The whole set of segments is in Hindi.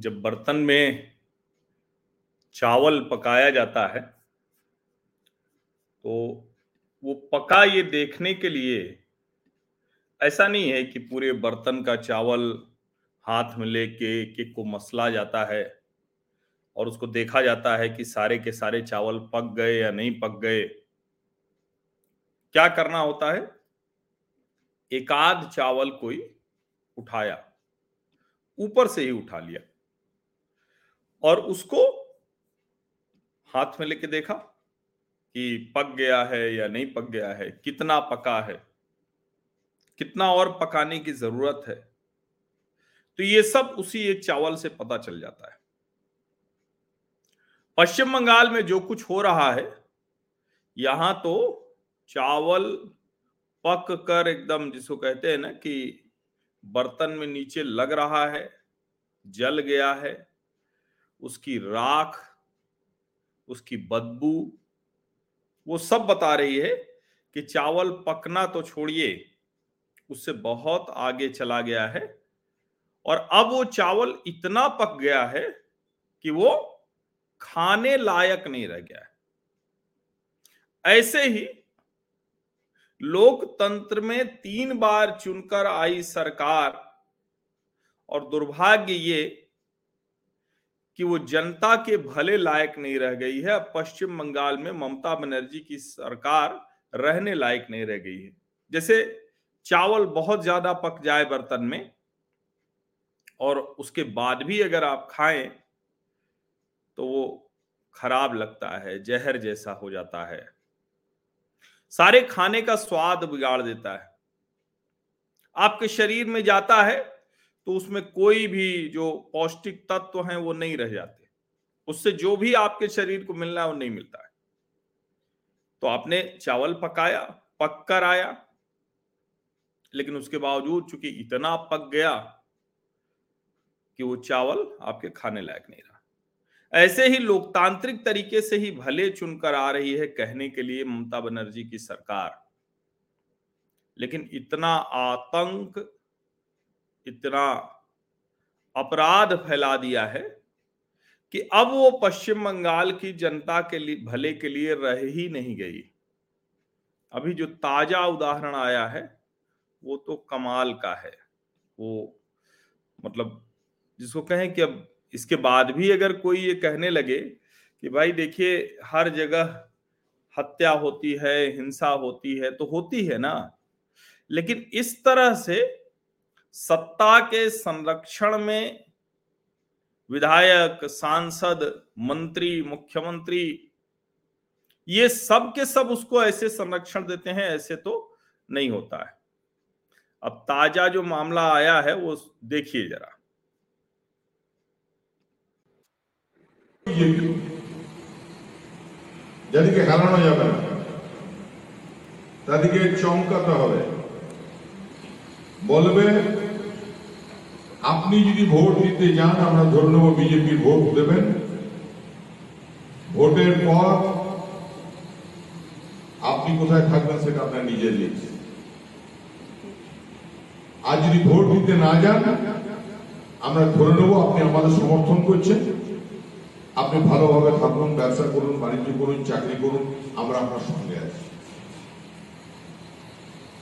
जब बर्तन में चावल पकाया जाता है तो वो पका ये देखने के लिए ऐसा नहीं है कि पूरे बर्तन का चावल हाथ में लेके एक को मसला जाता है और उसको देखा जाता है कि सारे के सारे चावल पक गए या नहीं पक गए। क्या करना होता है? एकाध चावल कोई उठाया, ऊपर से ही उठा लिया। और उसको हाथ में लेके देखा कि पक गया है या नहीं पक गया है, कितना पका है, कितना और पकाने की ज़रूरत है। तो ये सब उसी एक चावल से पता चल जाता है। पश्चिम बंगाल में जो कुछ हो रहा है, यहाँ तो चावल पक कर एकदम जिसको कहते हैं ना कि बर्तन में नीचे लग रहा है, जल गया है उसकी राख, उसकी बदबू, वो सब बता रही है कि चावल पकना तो छोड़िए, उससे बहुत आगे चला गया है और अब वो चावल इतना पक गया है कि वो खाने लायक नहीं रह गया है। ऐसे ही लोकतंत्र में तीन बार चुनकर आई सरकार और दुर्भाग्य ये कि वो जनता के भले लायक नहीं रह गई है। पश्चिम बंगाल में ममता बनर्जी की सरकार रहने लायक नहीं रह गई है। जैसे चावल बहुत ज़्यादा पक जाए बर्तन में और उसके बाद भी अगर आप खाएँ तो वो खराब लगता है, जहर जैसा हो जाता है। सारे खाने का स्वाद बिगाड़ देता है। आपके शरीर में जाता है तो उसमें कोई भी जो पौष्टिक तत्व हैं, वो नहीं रह जाते। उससे जो भी आपके शरीर को मिलना है, वो नहीं मिलता है। तो आपने चावल पकाया, पक कर आया, लेकिन उसके बावजूद चूँकि इतना पक गया कि वो चावल आपके खाने लायक नहीं रहा। ऐसे ही लोकतांत्रिक तरीके से ही भले चुनकर आ रही है कहने के लिए ममता बनर्जी की सरकार, लेकिन इतना आतंक इतना अपराध फैला दिया है कि अब वो पश्चिम बंगाल की जनता के लिए, भले के लिए रह ही नहीं गई। अभी जो ताज़ा उदाहरण आया है, वो तो कमाल का है। वो मतलब जिसको कहें कि अब इसके बाद भी अगर कोई ये कहने लगे कि भाई देखिए, हर जगह हत्या होती है, हिंसा होती है तो होती है ना। लेकिन इस तरह से सत्ता के संरक्षण में विधायक सांसद मंत्री मुख्यमंत्री ये सब के सब उसको ऐसे संरक्षण देते हैं ऐसे तो नहीं होता है अब ताजा जो मामला आया है वो देखिए जरा যাদেরকে হারানো যাবে না তাদেরকে চমকাতে হবে বলবে আপনি যদি ভোট দিতে যান, আমরা ধরে নেব বিজেপির ভোট দেবেন। ভোটের পর আপনি কোথায় থাকবেন সেটা আপনার নিজের লিখছে আর যদি ভোট দিতে না যান, আমরা ধরে নেব আপনি আমাদের সমর্থন করছেন। আপনি ভালোভাবে থাকুন, ব্যবসা করুন, বাণিজ্য করুন, চাকরি করুন, আমরা আপনার সঙ্গে আছি।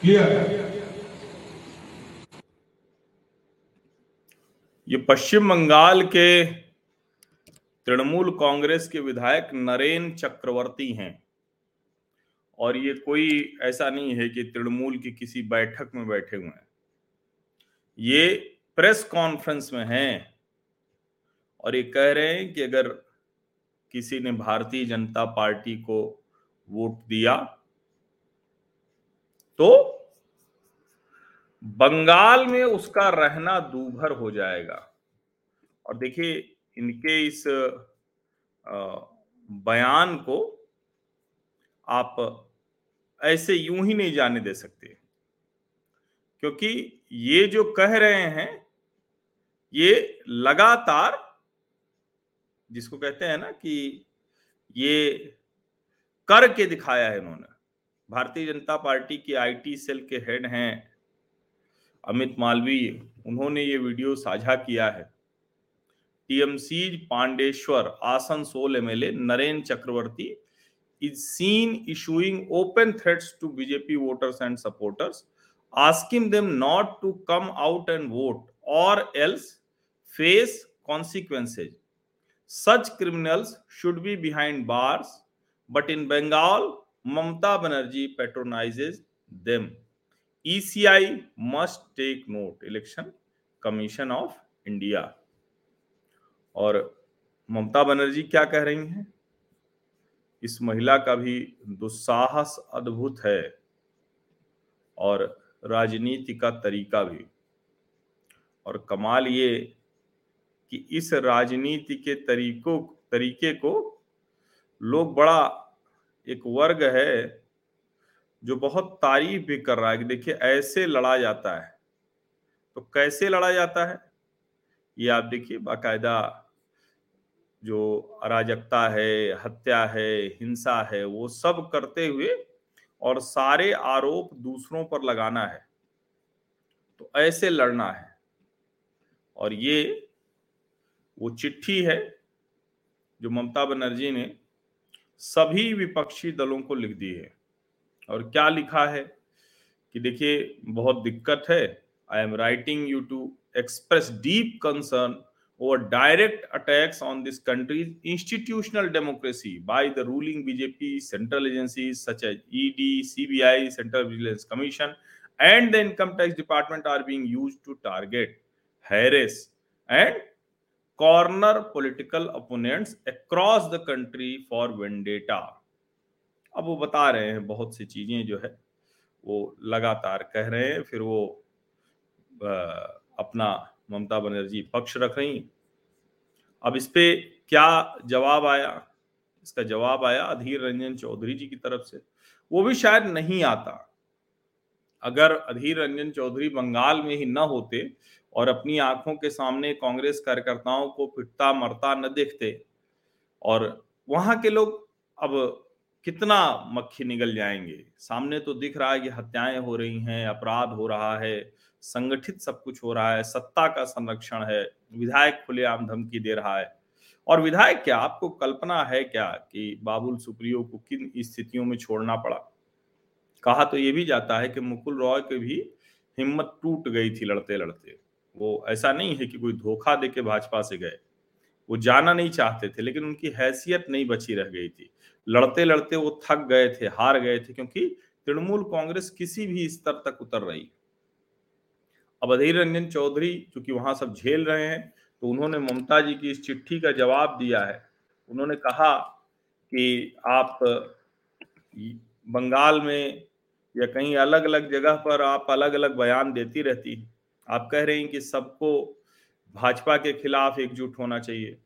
ক্লিয়ার ये पश्चिम बंगाल के तृणमूल कांग्रेस के विधायक नरेन चक्रवर्ती हैं। और ये कोई ऐसा नहीं है कि तृणमूल की किसी बैठक में बैठे हुए हैं। ये प्रेस कॉन्फ्रेंस में हैं और ये कह रहे हैं कि अगर किसी ने भारतीय जनता पार्टी को वोट दिया तो बंगाल में उसका रहना दूभर हो जाएगा। और देखिए, इनके इस बयान को आप ऐसे यूँ ही नहीं जाने दे सकते। क्योंकि ये जो कह रहे हैं, ये लगातार जिसको कहते हैं ना कि ये करके दिखाया है इन्होंने। भारतीय जनता पार्टी की आईटी सेल के हेड हैं अमित मालवीय, उन्होंने ये वीडियो साझा किया है। TMC Pandeshwar, Asansol Asansol MLA Narendra Chakraborty, is seen issuing open threats to BJP voters and supporters asking them not to come out and vote or else face consequences such criminals should be behind bars but in Bengal Mamata Banerjee patronizes them ECI must take note. Election Commission of India. और ममता बनर्जी क्या कह रही हैं इस महिला का भी दुस्साहस अद्भुत है और राजनीति का तरीका भी और कमाल ये कि इस राजनीति के तरीकों, तरीके को लोग बड़ा एक वर्ग है जो बहुत तारीफ़ भी कर रहा है कि देखिए, ऐसे लड़ा जाता है। तो कैसे लड़ा जाता है? ये आप देखिए, बाकायदा जो अराजकता है, हत्या है, हिंसा है, वो सब करते हुए और सारे आरोप दूसरों पर लगाना है तो ऐसे लड़ना है। और ये वो चिट्ठी है जो ममता बनर्जी ने सभी विपक्षी दलों को लिख दी है। और क्या लिखा है कि देखिए, बहुत दिक्कत है। I am writing you to express deep concern over direct attacks on this country institutional democracy by the ruling BJP central agency such as B I central vigilance commission and the income tax department are being used to target harass and corner political opponents across the country for vendetta अब वो बता रहे हैं बहुत सी चीज़ें जो है, वो लगातार कह रहे हैं, फिर वो अपना ममता बनर्जी पक्ष रख रही अब इस पे क्या जवाब आया? इसका जवाब आया अधीर रंजन चौधरी जी की तरफ़ से। वो भी शायद नहीं आता। अगर अधीर रंजन चौधरी बंगाल में ही न होते और अपनी आँखों के सामने कांग्रेस कार्यकर्ताओं को पिटता मरता न देखते और वहाँ के लोग अब कितना मक्खी निकल जाएँगे? सामने तो दिख रहा है कि हत्याएँ हो रही हैं, अपराध हो रहा है, संगठित सब कुछ हो रहा है, सत्ता का संरक्षण है, विधायक खुलेआम धमकी दे रहा है। और विधायक क्या, आपको कल्पना है क्या कि बाबुल सुप्रियो को किन स्थितियों में छोड़ना पड़ा? कहा तो ये भी जाता है कि मुकुल रॉय की भी हिम्मत टूट गई थी लड़ते लड़ते वो ऐसा नहीं है कि कोई धोखा दे के भाजपा से गए। वो जाना नहीं चाहते थे, लेकिन उनकी हैसियत नहीं बची रह गई थी। लड़ते लड़ते वो थक गए थे, हार गए थे, क्योंकि तृणमूल कांग्रेस किसी भी स्तर तक उतर रही अब अधीर रंजन चौधरी, चूँकि वहाँ सब झेल रहे हैं तो उन्होंने ममता जी की इस चिट्ठी का जवाब दिया है। उन्होंने कहा कि आप बंगाल में या कहीं अलग अलग जगह पर आप अलग अलग बयान देती रहती आप कह रही कि सबको भाजपा के खिलाफ एकजुट होना चाहिए।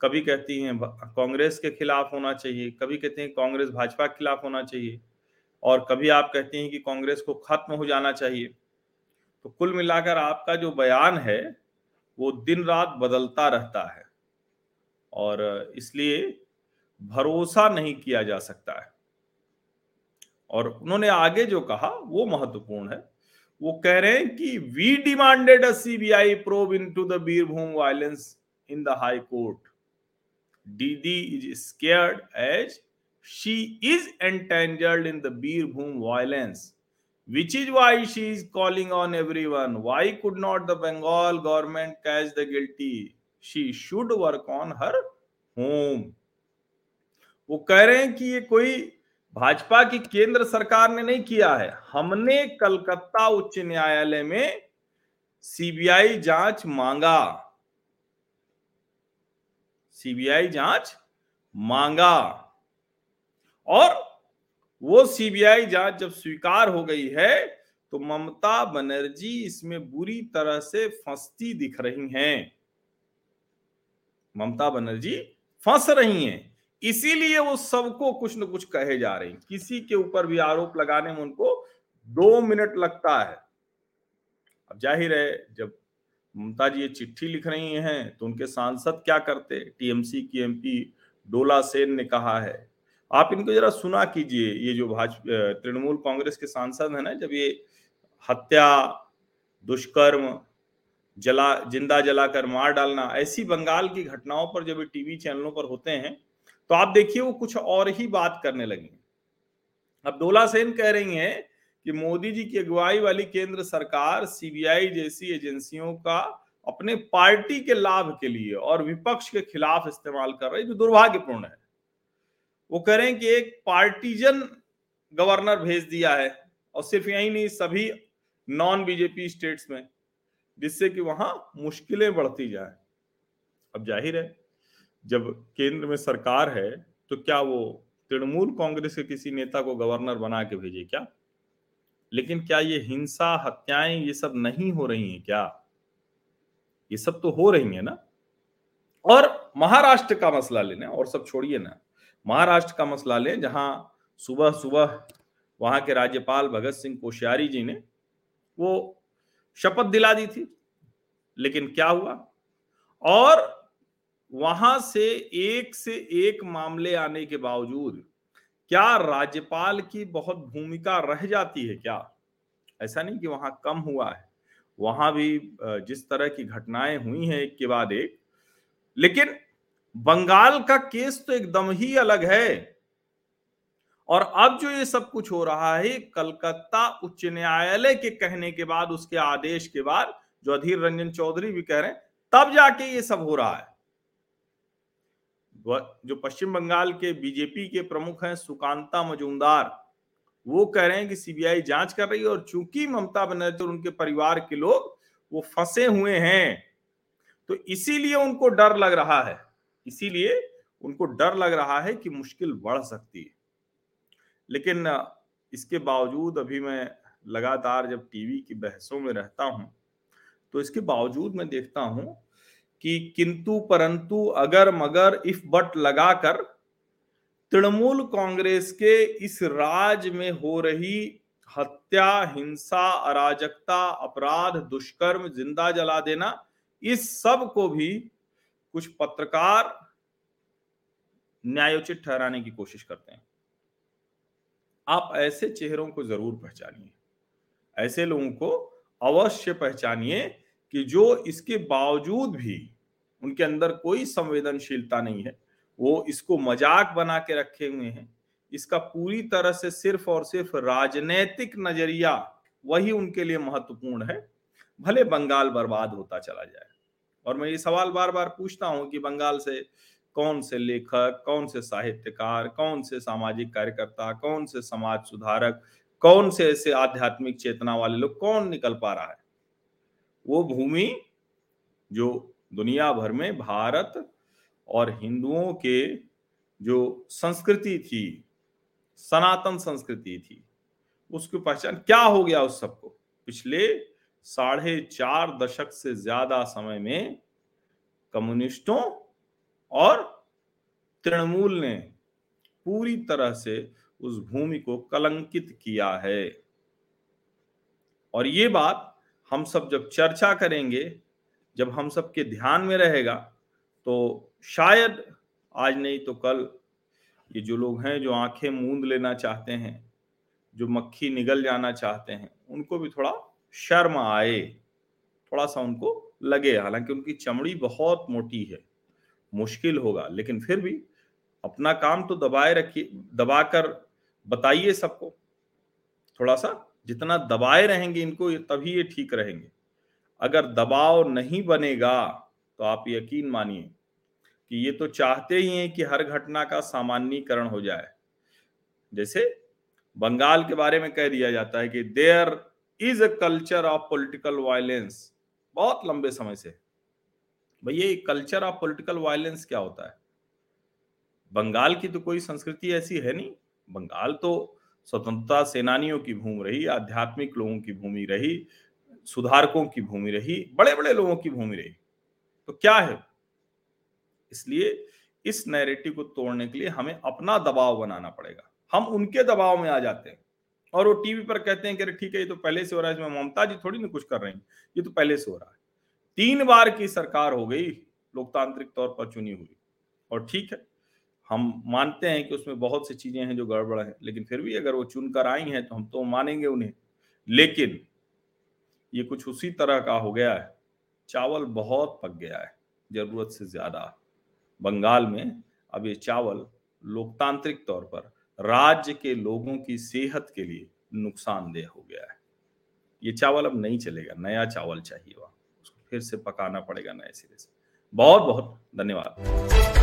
कभी कहती हैं कांग्रेस के खिलाफ होना चाहिए। कभी कहते हैं, कांग्रेस भाजपा के खिलाफ होना चाहिए। और कभी आप कहते हैं कि कांग्रेस को खत्म हो जाना चाहिए। तो कुल मिलाकर आपका जो बयान है, वो दिन रात बदलता रहता है। और इसलिए भरोसा नहीं किया जा सकता है। और उन्होंने आगे जो कहा, वो महत्वपूर्ण है। वो कह रहे हैं कि we demanded a CBI probe into the Birbhum violence in the high court Didi is scared as she is entangled in the Birbhum violence which is why she is calling on everyone why could not the Bengal government catch the guilty she should work on her home वो कह रहे हैं कि ये कोई भाजपा की केंद्र सरकार ने नहीं किया है। हमने कलकत्ता उच्च न्यायालय में सीबीआई जाँच मांगा। सीबीआई जाँच मांगा। और वो सीबीआई जाँच जब स्वीकार हो गई है तो ममता बनर्जी इसमें बुरी तरह से फंसती दिख रही हैं। ममता बनर्जी फंस रही हैं। इसीलिए वो सबको कुछ न कुछ कहे जा रही किसी के ऊपर भी आरोप लगाने में उनको दो मिनट लगता है। अब ज़ाहिर है, जब ममता जी ये चिट्ठी लिख रही हैं तो उनके सांसद क्या करते? टीएमसी की एमपी डोला सेन ने कहा है, आप इनको जरा सुना कीजिए। ये जो भाजपा तृणमूल कांग्रेस के सांसद है ना, जब ये हत्या, दुष्कर्म, जला, ज़िंदा जलाकर मार डालना, ऐसी बंगाल की घटनाओं पर जब टीवी चैनलों पर होते हैं तो आप देखिए, वो कुछ और ही बात करने लगी। अब डोला सेन कह रही हैं कि मोदी जी की अगुवाई वाली केंद्र सरकार सीबीआई जैसी एजेंसियों का अपने पार्टी के लाभ के लिए और विपक्ष के खिलाफ इस्तेमाल कर रही जो दुर्भाग्यपूर्ण है। वो कह रहे हैं कि एक पार्टीजन गवर्नर भेज दिया है और सिर्फ़ यही नहीं, सभी नॉन बीजेपी स्टेट्स में, जिससे कि वहाँ मुश्किलें बढ़ती जाए। अब ज़ाहिर है जब केंद्र में सरकार है तो क्या वो तृणमूल कांग्रेस के किसी नेता को गवर्नर बना के भेजे क्या? लेकिन क्या ये हिंसा, हत्याएँ, ये सब नहीं हो रही हैं क्या? ये सब तो हो रही है ना? और महाराष्ट्र का मसला लेना और सब छोड़िए ना। महाराष्ट्र का मसला लें, जहाँ सुबह सुबह वहाँ के राज्यपाल भगत सिंह कोश्यारी जी ने, वो शपथ दिला दी थी। लेकिन क्या हुआ? और वहाँ से एक से एक मामले आने के बावजूद, क्या राज्यपाल की बहुत भूमिका रह जाती है क्या? ऐसा नहीं कि वहाँ कम हुआ है। वहाँ भी जिस तरह की घटनाएँ हुई हैं एक के बाद एक, लेकिन बंगाल का केस तो एकदम ही अलग है। और अब जो ये सब कुछ हो रहा है, कलकत्ता उच्च न्यायालय के कहने के बाद, उसके आदेश के बाद, जो अधीर रंजन चौधरी भी कह रहे हैं, तब जाके ये सब हो रहा है। जो पश्चिम बंगाल के बीजेपी के प्रमुख हैं सुकांता मजूमदार, वो कह रहे हैं कि सीबीआई जाँच कर रही है और चूँकि ममता बनर्जी और उनके परिवार के लोग, वो फंसे हुए हैं। तो इसीलिए उनको डर लग रहा है। इसीलिए उनको डर लग रहा है कि मुश्किल बढ़ सकती है। लेकिन, इसके बावजूद अभी मैं लगातार जब टीवी की बहसों में रहता हूँ तो इसके बावजूद मैं देखता हूँ कि किंतु परंतु अगर मगर इफ़ बट लगाकर तृणमूल कांग्रेस के इस राज में हो रही हत्या, हिंसा, अराजकता, अपराध, दुष्कर्म, ज़िंदा जला देना, इस सबको भी कुछ पत्रकार न्यायोचित ठहराने की कोशिश करते हैं। आप ऐसे चेहरों को ज़रूर पहचानिए। ऐसे लोगों को अवश्य पहचानिए कि जो इसके बावजूद भी उनके अंदर कोई संवेदनशीलता नहीं है, वो इसको मज़ाक बना के रखे हुए हैं। इसका पूरी तरह से सिर्फ़ और सिर्फ़ राजनैतिक नज़रिया वही उनके लिए महत्वपूर्ण है। भले बंगाल बर्बाद होता चला जाए। और मैं ये सवाल बार बार पूछता हूँ कि बंगाल से कौन से लेखक, कौन से साहित्यकार, कौन से सामाजिक कार्यकर्ता, कौन से समाज सुधारक, कौन से ऐसे आध्यात्मिक चेतना वाले लोग, कौन निकल पा रहा है? वो भूमि जो दुनिया भर में भारत और हिंदुओं के जो संस्कृति थी, सनातन संस्कृति थी, उसकी पहचान क्या हो गया उस सबको? पिछले साढ़े चार दशक से ज़्यादा समय में कम्युनिस्टों और तृणमूल ने पूरी तरह से उस भूमि को कलंकित किया है। और ये बात हम सब जब चर्चा करेंगे, जब हम सब के ध्यान में रहेगा तो शायद आज नहीं तो कल, ये जो लोग हैं, जो आँखें मूंद लेना चाहते हैं, जो मक्खी निगल जाना चाहते हैं, उनको भी थोड़ा शर्म आए, थोड़ा सा उनको लगे। हालाँकि उनकी चमड़ी बहुत मोटी है, मुश्किल होगा, लेकिन फिर भी अपना काम तो दबाए रखिए, दबाकर बताइए सबको, थोड़ा सा जितना दबाए रहेंगे इनको तभी ये ठीक रहेंगे। अगर दबाव नहीं बनेगा तो आप यकीन मानिए कि ये तो चाहते ही हैं कि हर घटना का सामान्यकरण हो जाए। जैसे बंगाल के बारे में कह दिया जाता है कि there is a culture of political violence बहुत लंबे समय से। भैया कल्चर ऑफ़ पॉलिटिकल वायलेंस क्या होता है? बंगाल की तो कोई संस्कृति ऐसी है नहीं। बंगाल तो स्वतंत्रता सेनानियों की भूमि रही, आध्यात्मिक लोगों की भूमि रही, सुधारकों की भूमि रही बड़े बड़े लोगों की भूमि रही। तो क्या है? इसलिए इस नैरेटिव को तोड़ने के लिए हमें अपना दबाव बनाना पड़ेगा। हम उनके दबाव में आ जाते हैं। और वो टीवी पर कहते हैं कि अरे ठीक है, ये तो पहले से हो रहा है, इसमें ममता जी थोड़ी ना कुछ कर रही ये तो पहले से हो रहा है। तीन बार की सरकार हो गई, लोकतांत्रिक तौर पर चुनी हुई। और ठीक है। हम मानते हैं कि उसमें बहुत सी चीज़ें हैं जो गड़बड़ है, लेकिन फिर भी अगर वो चुनकर आई हैं तो हम तो मानेंगे उन्हें। लेकिन ये कुछ उसी तरह का हो गया है। चावल बहुत पक गया है, ज़रूरत से ज़्यादा। बंगाल में अब ये चावल लोकतांत्रिक तौर पर राज्य के लोगों की सेहत के लिए नुकसानदेह हो गया है। ये चावल अब नहीं चलेगा, नया चावल चाहिए वहाँ। उसको फिर से पकाना पड़ेगा नए सिरे से। बहुत बहुत धन्यवाद।